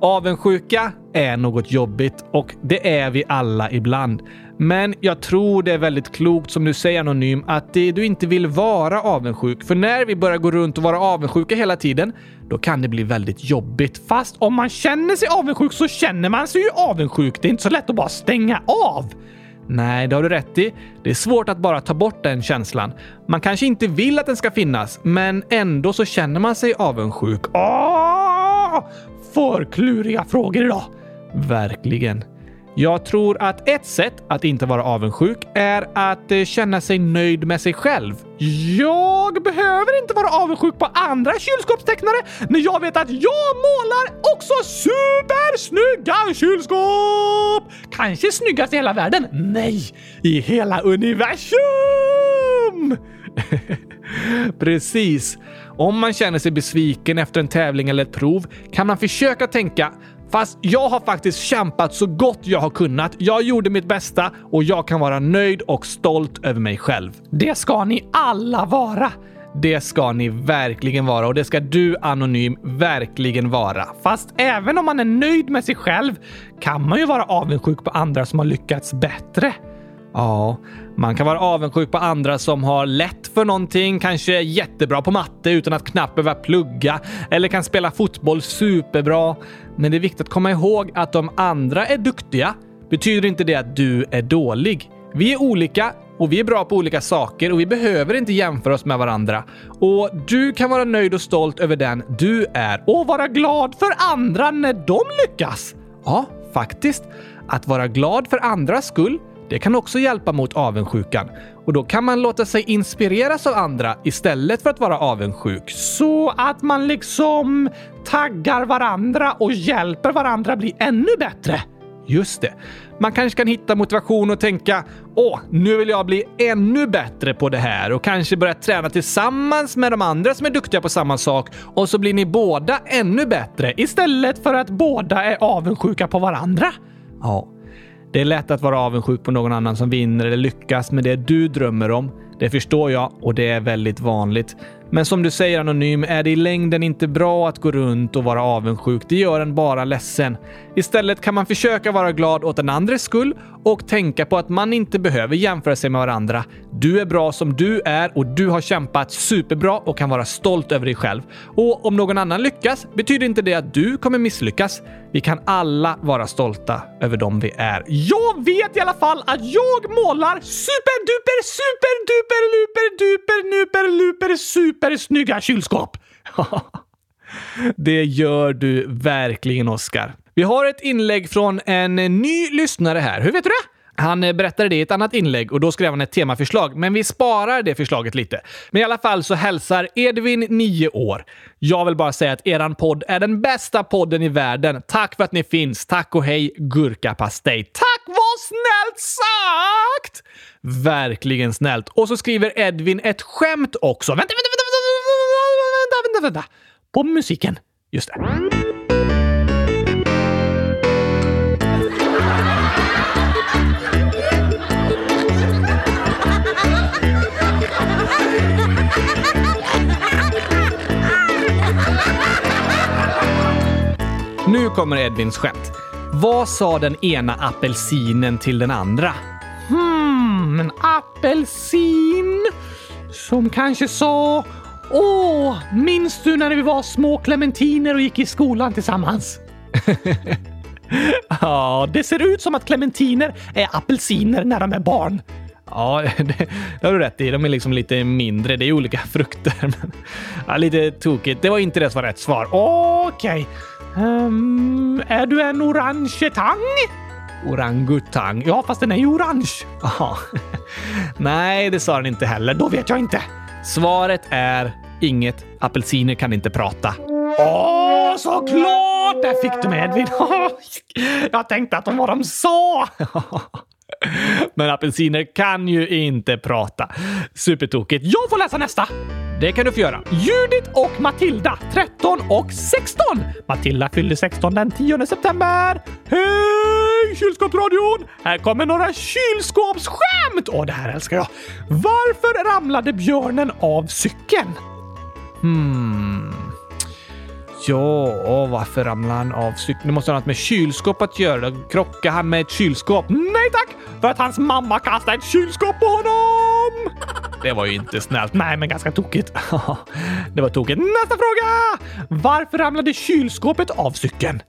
Avundsjuka är något jobbigt och det är vi alla ibland. Men jag tror det är väldigt klokt som du säger Anonym att du inte vill vara avundsjuk. För när vi börjar gå runt och vara avundsjuka hela tiden, då kan det bli väldigt jobbigt. Fast om man känner sig avundsjuk så känner man sig ju avundsjuk. Det är inte så lätt att bara stänga av. Nej, det har du rätt i. Det är svårt att bara ta bort den känslan. Man kanske inte vill att den ska finnas, men ändå så känner man sig avundsjuk. Åh! För kluriga frågor idag. Verkligen. Jag tror att ett sätt att inte vara avundsjuk är att eh, känna sig nöjd med sig själv. Jag behöver inte vara avundsjuk på andra kylskåpstecknare när jag vet att jag målar också supersnygga kylskåp! Kanske snyggast i hela världen? Nej, i hela universum! Precis. Om man känner sig besviken efter en tävling eller ett prov kan man försöka tänka Fast jag har faktiskt kämpat så gott jag har kunnat. Jag gjorde mitt bästa och jag kan vara nöjd och stolt över mig själv. Det ska ni alla vara. Det ska ni verkligen vara och det ska du Anonym verkligen vara. Fast även om man är nöjd med sig själv kan man ju vara avundsjuk på andra som har lyckats bättre. Ja, man kan vara avundsjuk på andra som har lätt för någonting, kanske jättebra på matte utan att knappt behöva plugga, eller kan spela fotboll superbra. Men det är viktigt att komma ihåg att om andra är duktiga betyder inte det att du är dålig. Vi är olika och vi är bra på olika saker och vi behöver inte jämföra oss med varandra. Och du kan vara nöjd och stolt över den du är och vara glad för andra när de lyckas. Ja, faktiskt. Att vara glad för andras skull det kan också hjälpa mot avundsjukan och då kan man låta sig inspireras av andra istället för att vara avundsjuk. Så att man liksom taggar varandra och hjälper varandra bli ännu bättre. Just det. Man kanske kan hitta motivation och tänka åh, nu vill jag bli ännu bättre på det här och kanske börja träna tillsammans med de andra som är duktiga på samma sak och så blir ni båda ännu bättre istället för att båda är avundsjuka på varandra. Ja, det är lätt att vara avundsjuk på någon annan som vinner eller lyckas med det du drömmer om. Det förstår jag och det är väldigt vanligt. Men som du säger Anonym är det i längden inte bra att gå runt och vara avundsjuk. Det gör en bara ledsen. Istället kan man försöka vara glad åt den andres skull och tänka på att man inte behöver jämföra sig med varandra. Du är bra som du är och du har kämpat superbra och kan vara stolt över dig själv. Och om någon annan lyckas betyder inte det att du kommer misslyckas. Vi kan alla vara stolta över dem vi är. Jag vet i alla fall att jag målar superduper superduper luper duper nuper luper super supersnygga kylskåp. Det gör du verkligen, Oskar. Vi har ett inlägg från en ny lyssnare här. Hur vet du det? Han eh, berättade det i ett annat inlägg och då skrev han ett temaförslag, men vi sparar det förslaget lite. Men i alla fall så hälsar Edvin, 9 år. Jag vill bara säga att eran podd är den bästa podden i världen. Tack för att ni finns. Tack och hej gurkapastej. Tack vad snällt sagt! Verkligen snällt. Och så skriver Edvin ett skämt också. Vänta, vänta, vänta, vänta, vänta. På musiken. Just det. Nu kommer Edvins skämt. Vad sa den ena apelsinen till den andra? Hmm, en apelsin som kanske sa Åh, minns du när vi var små clementiner och gick i skolan tillsammans? ja, det ser ut som att clementiner är apelsiner när de är barn. Ja, det, det har du rätt i. De är liksom lite mindre. Det är olika frukter. Men, ja, lite tokigt. Det var inte det som var rätt svar. Okej. Ehm, är du en orangetang? Orangutang. Ja, fast den är ju orange. Jaha. Nej, det sa den inte heller. Då vet jag inte. Svaret är inget. Apelsiner kan inte prata. Åh, såklart! Där fick du mig Edvin. Jag tänkte att de var de sa. Men apelsiner kan ju inte prata. Supertokigt. Jag får läsa nästa. Det kan du få göra. Judith och Matilda, 13 och 16. Matilda fyllde 16 den 10 september. Hej kylskåpsradion! Här kommer några kylskåpsskämt! Åh, det här älskar jag. Varför ramlade björnen av cykeln? Hmm. Ja, varför ramlade han av cykeln? Det måste ha något med kylskåp att göra. Krockade han med ett kylskåp? Nej tack! För att hans mamma kastade ett kylskåp på honom! Det var ju inte snällt. Nej, men ganska tokigt. det var tokigt. Nästa fråga! Varför ramlade kylskåpet av cykeln?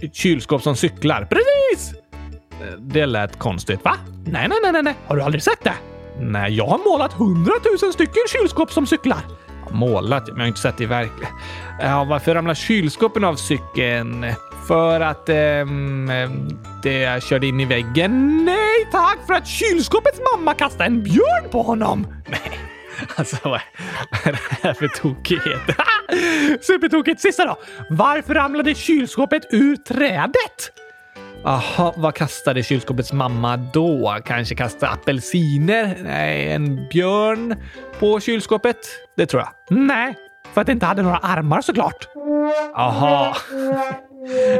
Ky- kylskåp som cyklar. Precis! Det lät konstigt. Va? Nej, nej, nej, nej. Har du aldrig sett det? Nej, Jag har målat hundratusen stycken kylskåp som cyklar målat, men jag har inte sett det i verkligheten. Ja, varför ramlar kylskåpen av cykeln? För att ehm, det körde in i väggen? Nej tack, för att kylskåpets mamma kastade en björn på honom. Nej, alltså vad är det här för tokighet? Supertokigt. Sista då. Varför ramlade kylskåpet ur trädet? Jaha, vad kastade kylskåpets mamma då? Kanske kastade apelsiner? Nej, en björn på kylskåpet? Det tror jag. Nej, för att det inte hade några armar såklart. Jaha.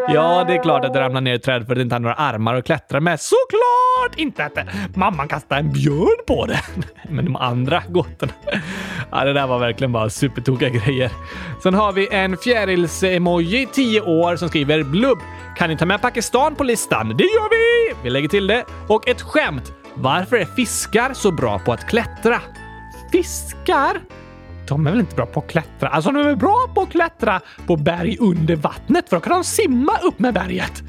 Ja, det är klart att det ramlade ner i träd för att det inte hade några armar att klättra med. Såklart inte att mamman kastade en björn på det. Men de andra gåtorna. Ja, det där var verkligen bara supertokiga grejer. Sen har vi en fjärils-emoji, 10 år, som skriver blubb. Kan ni ta med Pakistan på listan? Det gör vi! Vi lägger till det. Och ett skämt. Varför är fiskar så bra på att klättra? Fiskar? De är väl inte bra på att klättra? Alltså, de är bra på att klättra på berg under vattnet för då kan de simma upp med berget.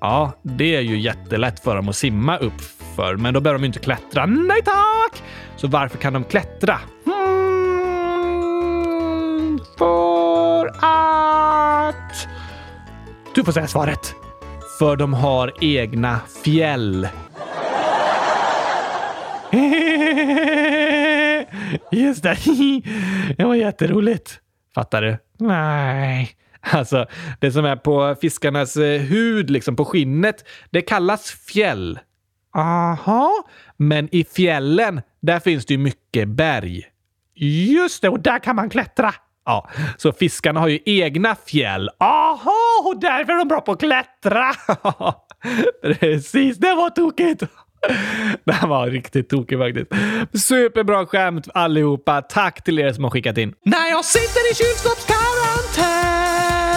Ja, det är ju jättelätt för dem att simma upp för, men då behöver de inte klättra. Nej tack! Så varför kan de klättra? Hmm, för att... Du får säga svaret. För de har egna fjäll. Just det. Det var jätteroligt. Fattar du? Nej. Alltså, det som är på fiskarnas eh, hud, liksom på skinnet, det kallas fjäll. Aha. Men i fjällen, där finns det ju mycket berg. Just det, och där kan man klättra. Ja, så fiskarna har ju egna fjäll. Aha, och därför är de bra på att klättra. Precis, det var tokigt! Det här var riktigt tokigt faktiskt. Superbra skämt allihopa. Tack till er som har skickat in. När jag sitter i kylskåpskarantän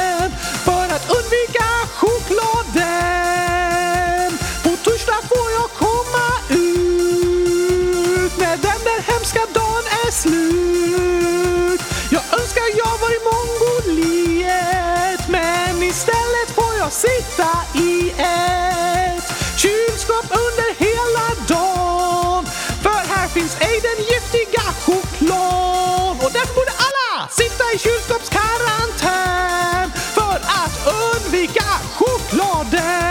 sitta i ett kylskåp under hela dagen. För här finns ej den giftiga choklad och därför borde alla sitta i kylskåpskarantän för att undvika chokladen.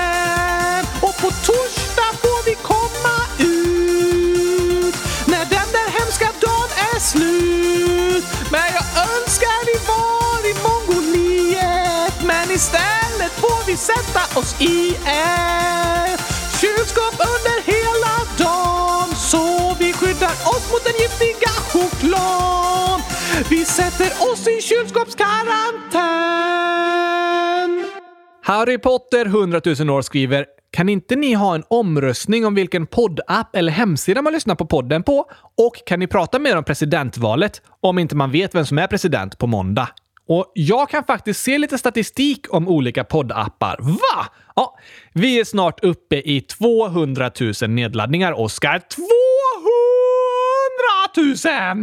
Vi sätta oss i ett kylskåp under hela dagen så vi skyddar oss mot den giftiga chokladen. Vi sätter oss i kylskåpskarantän. Harry Potter 100 000 år skriver kan inte ni ha en omröstning om vilken poddapp eller hemsida man lyssnar på podden på? Och kan ni prata mer om presidentvalet om inte man vet vem som är president på måndag? Och jag kan faktiskt se lite statistik om olika poddappar. Va? Ja, vi är snart uppe i 200 000 nedladdningar, Oskar. 200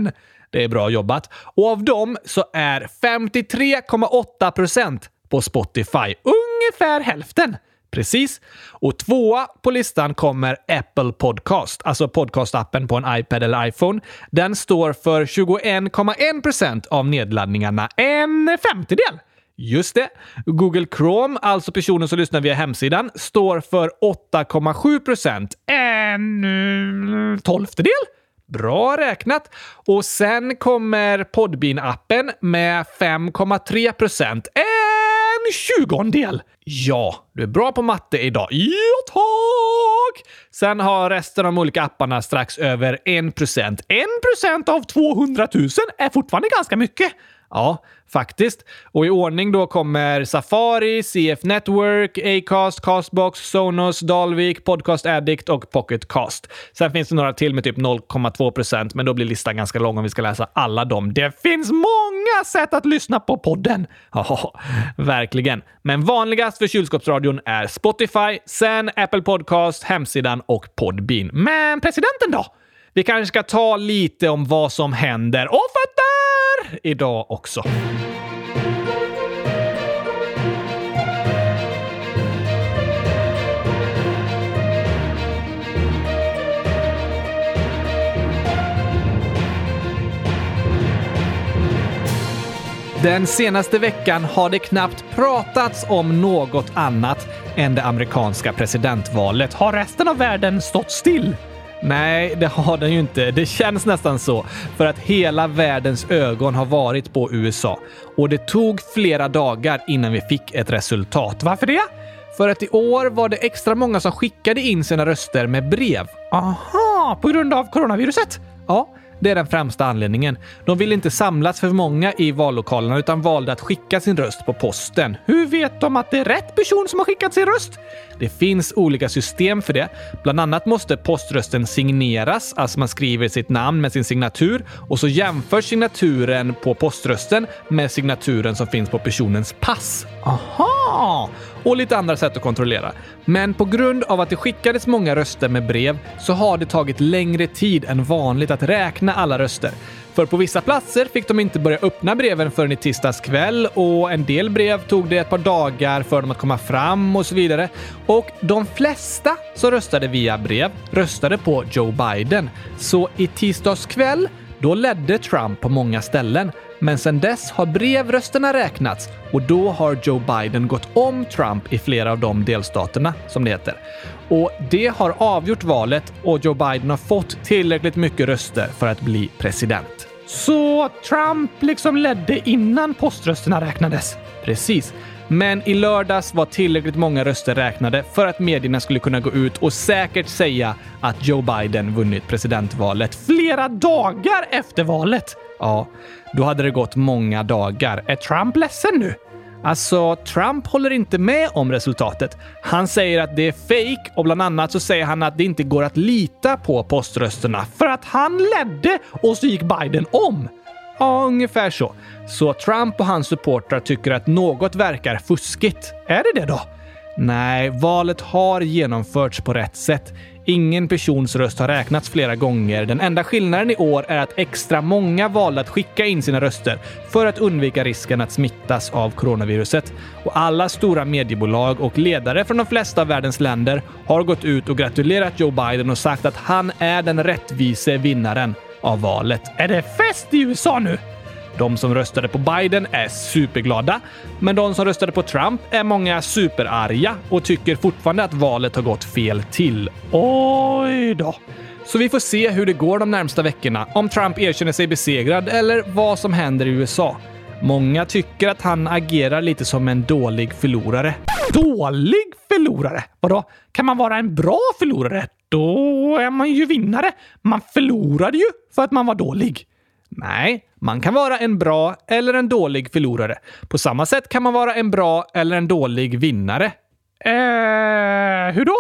000! Det är bra jobbat. Och av dem så är 53,8 procent på Spotify. Ungefär hälften. Precis. Och tvåa på listan kommer Apple Podcast, alltså podcastappen på en iPad eller iPhone. Den står för 21,1 procent av nedladdningarna. En femtedel! Just det. Google Chrome, alltså personen som lyssnar via hemsidan, står för 8,7 procent. En tolftedel? Bra räknat! Och sen kommer Podbean-appen med 5,3 procent. En tjugondel! Ja, du är bra på matte idag. Ja, tack! Sen har resten av de olika apparna strax över 1 procent. 1 procent av 200 000 är fortfarande ganska mycket. Ja, faktiskt. Och i ordning då kommer Safari, CF Network, Acast, Castbox, Sonos, Dalvik, Podcast Addict och Pocket Cast. Sen finns det några till med typ 0,2 procent, men då blir listan ganska lång om vi ska läsa alla dem. Det finns många sätt att lyssna på podden! Ja, verkligen. Men vanligast för kylskåpsradion är Spotify, sen Apple Podcast, hemsidan och Podbean. Men presidenten då? Vi kanske ska ta lite om vad som händer och fötter idag också. Den senaste veckan har det knappt pratats om något annat än det amerikanska presidentvalet. Har resten av världen stått still? Nej, det har den ju inte. Det känns nästan så. För att hela världens ögon har varit på USA. Och det tog flera dagar innan vi fick ett resultat. Varför det? För att i år var det extra många som skickade in sina röster med brev. Aha, på grund av coronaviruset? Ja, det är den främsta anledningen. De ville inte samlas för många i vallokalerna utan valde att skicka sin röst på posten. Hur vet de att det är rätt person som har skickat sin röst? Det finns olika system för det. Bland annat måste poströsten signeras, alltså man skriver sitt namn med sin signatur och så jämförs signaturen på poströsten med signaturen som finns på personens pass. Aha! Och lite andra sätt att kontrollera. Men på grund av att det skickades många röster med brev så har det tagit längre tid än vanligt att räkna alla röster. För på vissa platser fick de inte börja öppna breven förrän i tisdags kväll och en del brev tog det ett par dagar för dem att komma fram och så vidare. Och de flesta som röstade via brev röstade på Joe Biden. Så i tisdags kväll, då ledde Trump på många ställen. Men sedan dess har brevrösterna räknats och då har Joe Biden gått om Trump i flera av de delstaterna, som det heter. Och det har avgjort valet och Joe Biden har fått tillräckligt mycket röster för att bli president. Så Trump liksom ledde innan poströsterna räknades? Precis. Men i lördags var tillräckligt många röster räknade för att medierna skulle kunna gå ut och säkert säga att Joe Biden vunnit presidentvalet flera dagar efter valet. Ja, då hade det gått många dagar. Är Trump ledsen nu? Alltså, Trump håller inte med om resultatet. Han säger att det är fake och bland annat så säger han att det inte går att lita på poströsterna för att han ledde och så gick Biden om. Ja, ungefär så. Så Trump och hans supportrar tycker att något verkar fuskigt. Är det det då? Nej, valet har genomförts på rätt sätt. Ingen persons röst har räknats flera gånger. Den enda skillnaden i år är att extra många valde att skicka in sina röster för att undvika risken att smittas av coronaviruset. Och alla stora mediebolag och ledare från de flesta av världens länder har gått ut och gratulerat Joe Biden och sagt att han är den rättvise vinnaren av valet. Är det fest i USA nu? De som röstade på Biden är superglada, men de som röstade på Trump är många superarga och tycker fortfarande att valet har gått fel till. Oj då! Så vi får se hur det går de närmsta veckorna, om Trump erkänner sig besegrad eller vad som händer i USA. Många tycker att han agerar lite som en dålig förlorare. Dålig förlorare? Vadå? Kan man vara en bra förlorare? Då är man ju vinnare. Man förlorade ju för att man var dålig. Nej, man kan vara en bra eller en dålig förlorare. På samma sätt kan man vara en bra eller en dålig vinnare. Eh, hur då?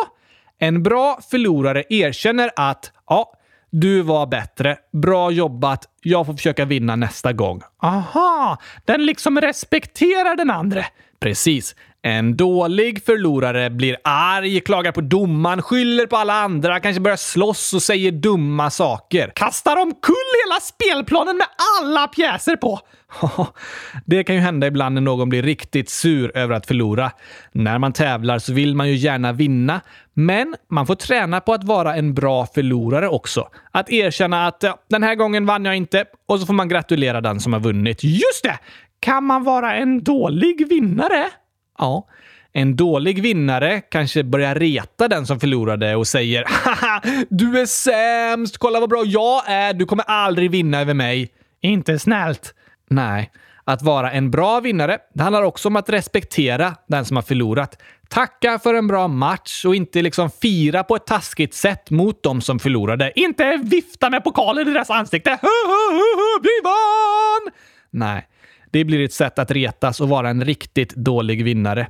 En bra förlorare erkänner att ja, du var bättre. Bra jobbat. Jag får försöka vinna nästa gång. Aha, den liksom respekterar den andra. Precis. En dålig förlorare blir arg, klagar på domaren, skyller på alla andra, kanske börjar slåss och säger dumma saker. Kastar omkull hela spelplanen med alla pjäser på! det kan ju hända ibland när någon blir riktigt sur över att förlora. När man tävlar så vill man ju gärna vinna, men man får träna på att vara en bra förlorare också. Att erkänna att ja, den här gången vann jag inte och så får man gratulera den som har vunnit. Just det! Kan man vara en dålig vinnare? Ja. En dålig vinnare kanske börjar reta den som förlorade och säger “Haha, du är sämst! Kolla vad bra jag är! Du kommer aldrig vinna över mig!” Inte snällt. Nej. Att vara en bra vinnare, det handlar också om att respektera den som har förlorat. Tacka för en bra match och inte liksom fira på ett taskigt sätt mot de som förlorade. Inte vifta med pokalen i deras ansikte. Vi vann! Nej, det blir ett sätt att retas och vara en riktigt dålig vinnare.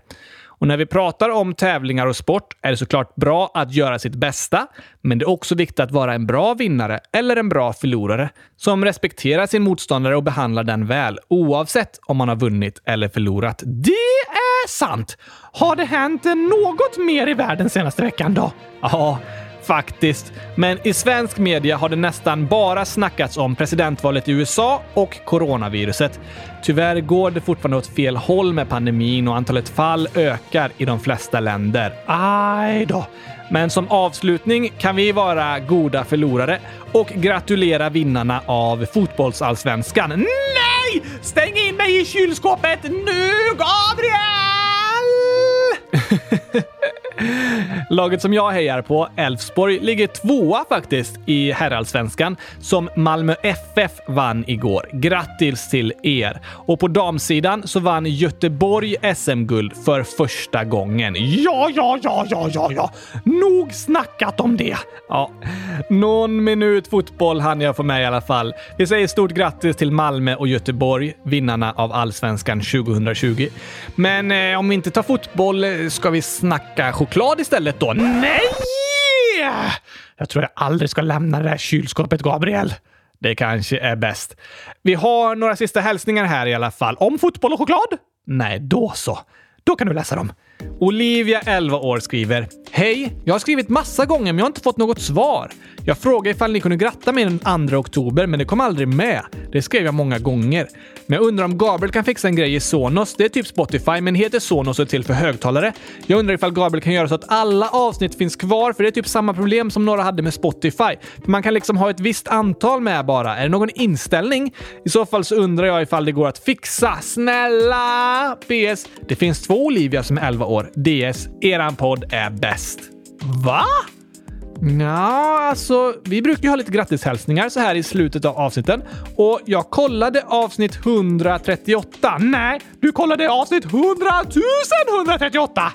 Och när vi pratar om tävlingar och sport är det såklart bra att göra sitt bästa, men det är också viktigt att vara en bra vinnare eller en bra förlorare som respekterar sin motståndare och behandlar den väl, oavsett om man har vunnit eller förlorat. Det är sant! Har det hänt något mer i världen senaste veckan då? Ja, Faktiskt. Men i svensk media har det nästan bara snackats om presidentvalet i USA och coronaviruset. Tyvärr går det fortfarande åt fel håll med pandemin och antalet fall ökar i de flesta länder. Aj då. Men som avslutning kan vi vara goda förlorare och gratulera vinnarna av fotbollsallsvenskan. Nej! Stäng in mig i kylskåpet nu, Gabriel! Laget som jag hejar på, Elfsborg, ligger tvåa faktiskt i herrallsvenskan som Malmö FF vann igår. Grattis till er! Och på damsidan så vann Göteborg SM-guld för första gången. Ja, ja, ja, ja, ja, ja. Nog snackat om det. Ja, någon minut fotboll hann jag få med i alla fall. Vi säger stort grattis till Malmö och Göteborg, vinnarna av allsvenskan 2020. Men eh, om vi inte tar fotboll eh, ska vi snacka choklad istället då? Nej! Jag tror jag aldrig ska lämna det där kylskåpet, Gabriel. Det kanske är bäst. Vi har några sista hälsningar här i alla fall. Om fotboll och choklad? Nej, då så. Då kan du läsa dem. Olivia, 11 år, skriver Hej! Jag har skrivit massa gånger men jag har inte fått något svar. Jag frågade ifall ni kunde gratta mig den 2 oktober men det kom aldrig med. Det skrev jag många gånger. Men jag undrar om Gabriel kan fixa en grej i Sonos. Det är typ Spotify men heter Sonos och är till för högtalare. Jag undrar ifall Gabriel kan göra så att alla avsnitt finns kvar för det är typ samma problem som några hade med Spotify. Man kan liksom ha ett visst antal med bara. Är det någon inställning? I så fall så undrar jag ifall det går att fixa. Snälla! PS. Det finns två Olivia som är 11 år. DS. Eran podd är bäst. Va? Ja, alltså, vi brukar ju ha lite grattishälsningar så här i slutet av avsnitten. Och jag kollade avsnitt 138. Nej, du kollade avsnitt 100 138!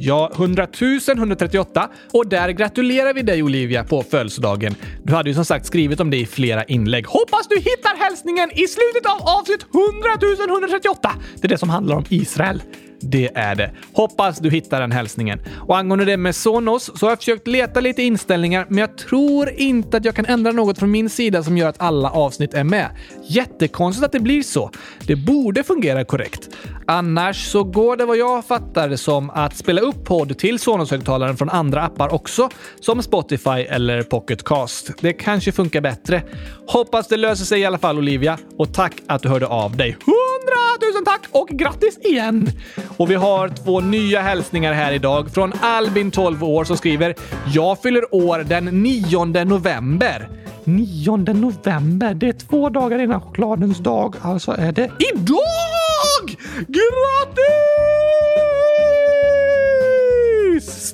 Ja, 100 138 och där gratulerar vi dig Olivia på födelsedagen. Du hade ju som sagt skrivit om det i flera inlägg. Hoppas du hittar hälsningen i slutet av avsnitt 100 138. Det är det som handlar om Israel. Det är det. Hoppas du hittar den hälsningen. Och angående det med Sonos så har jag försökt leta lite inställningar, men jag tror inte att jag kan ändra något från min sida som gör att alla avsnitt är med. Jättekonstigt att det blir så. Det borde fungera korrekt. Annars så går det vad jag fattar som att spela upp podd till Sonos-högtalaren från andra appar också, som Spotify eller Pocketcast. Det kanske funkar bättre. Hoppas det löser sig i alla fall Olivia och tack att du hörde av dig. Hundratusen tack och grattis igen! Och vi har två nya hälsningar här idag från Albin, 12 år, som skriver “Jag fyller år den 9 november”. 9 november. Det är två dagar innan chokladens dag. Alltså är det idag! Grattis!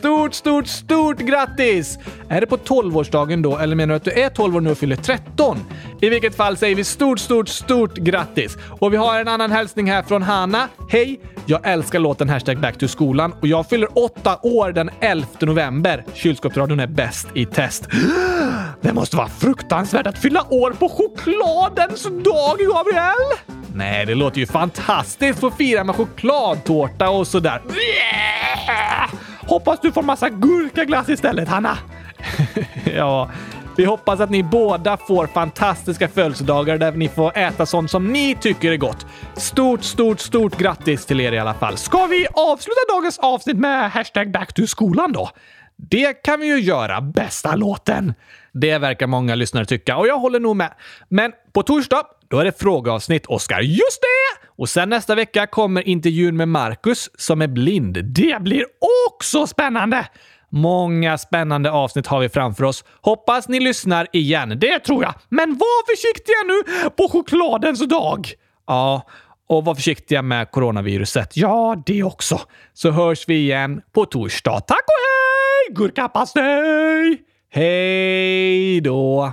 Stort, stort, stort grattis! Är det på 12-årsdagen då, eller menar du att du är 12 år nu och fyller 13? I vilket fall säger vi stort, stort, stort grattis! Och vi har en annan hälsning här från Hanna. Hej! Jag älskar låten hashtag back to skolan och jag fyller 8 år den 11 november. Kylskåpsradion är bäst i test. Det måste vara fruktansvärt att fylla år på chokladens dag, Gabriel! Nej, det låter ju fantastiskt att få fira med chokladtårta och sådär. Hoppas du får massa gurkaglass istället, Hanna. ja, Vi hoppas att ni båda får fantastiska födelsedagar där ni får äta sånt som ni tycker är gott. Stort, stort, stort grattis till er i alla fall. Ska vi avsluta dagens avsnitt med hashtag back to skolan då? Det kan vi ju göra. Bästa låten! Det verkar många lyssnare tycka och jag håller nog med. Men på torsdag, då är det frågeavsnitt, Oskar. Just det! Och sen nästa vecka kommer intervjun med Marcus som är blind. Det blir också spännande! Många spännande avsnitt har vi framför oss. Hoppas ni lyssnar igen. Det tror jag. Men var försiktiga nu på chokladens dag! Ja, och var försiktiga med coronaviruset. Ja, det också. Så hörs vi igen på torsdag. Tack och hej! Gurkapastej! Hej då!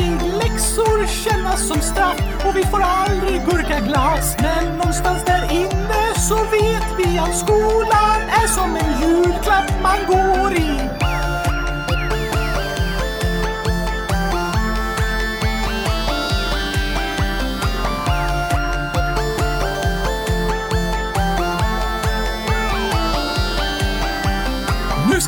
Läxor kännas som straff och vi får aldrig gurkaglass. Men någonstans där inne så vet vi att skolan är som en julklapp man går i.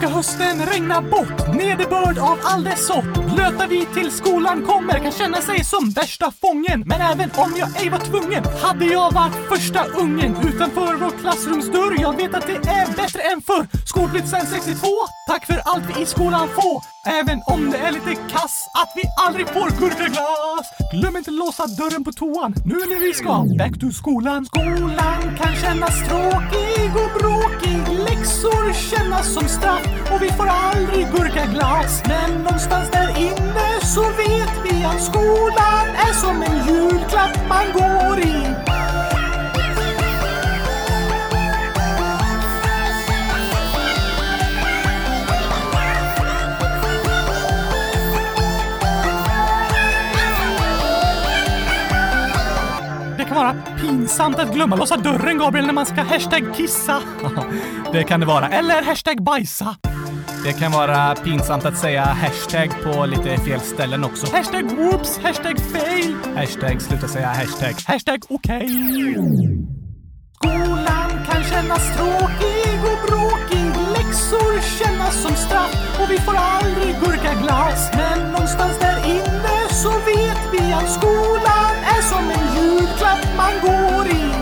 ska hösten regna bort, nederbörd av all dess sort. Blöta vi till skolan kommer kan känna sig som värsta fången. Men även om jag ej var tvungen hade jag varit första ungen utanför vår klassrumsdörr. Jag vet att det är bättre än förr. Skolplikt sen 62, tack för allt vi i skolan får. Även om det är lite kass att vi aldrig får gurkaglass. Glöm inte låsa dörren på toan nu när vi ska back to skolan. Skolan kan kännas tråkig och bråkig. Läxor kännas som straff och vi får aldrig gurka glas. Men någonstans där inne så vet vi att skolan är som en julklapp man går i. kan vara pinsamt att glömma låsa dörren, Gabriel, när man ska hashtag kissa. det kan det vara. Eller hashtag bajsa. Det kan vara pinsamt att säga hashtag på lite fel ställen också. Hashtag whoops, hashtag fail. Hashtag sluta säga hashtag. Hashtag okej. Skolan kan kännas tråkig och bråkig. Läxor kännas som straff och vi får aldrig gurkaglass. Men någonstans där inne så vet vi att skolan är som en julklapp man går i.